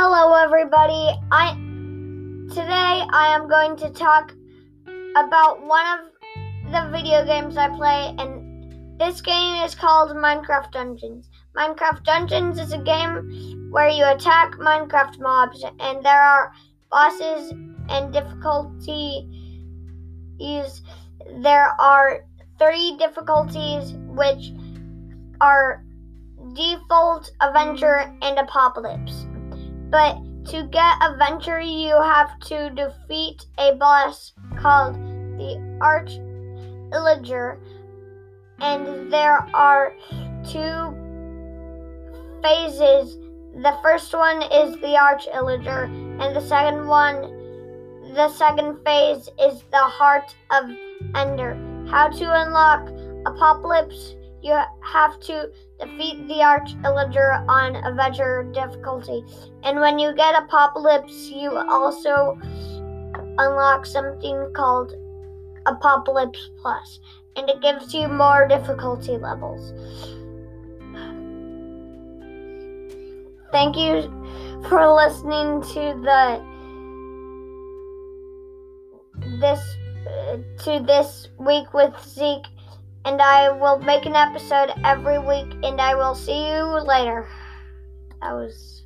Hello, everybody. I today I am going to talk about one of the video games I play, and this game is called Minecraft Dungeons. Minecraft Dungeons is a game where you attack Minecraft mobs, and there are bosses and difficulties. There are three difficulties, which are default, adventure, and apocalypse. But to get a adventure, you have to defeat a boss called the Arch Illager, and there are two phases. The first one is the Arch Illager, and the second one, the second phase, is the Heart of Ender. How to unlock Apocalypse? You have to defeat the Arch Illager on Adventure difficulty. And when you get Apocalypse, you also unlock something called Apocalypse Plus, and it gives you more difficulty levels. Thank you for listening to the this uh, to this week with Zeke and I will make an episode every week, and I will see you later. That was.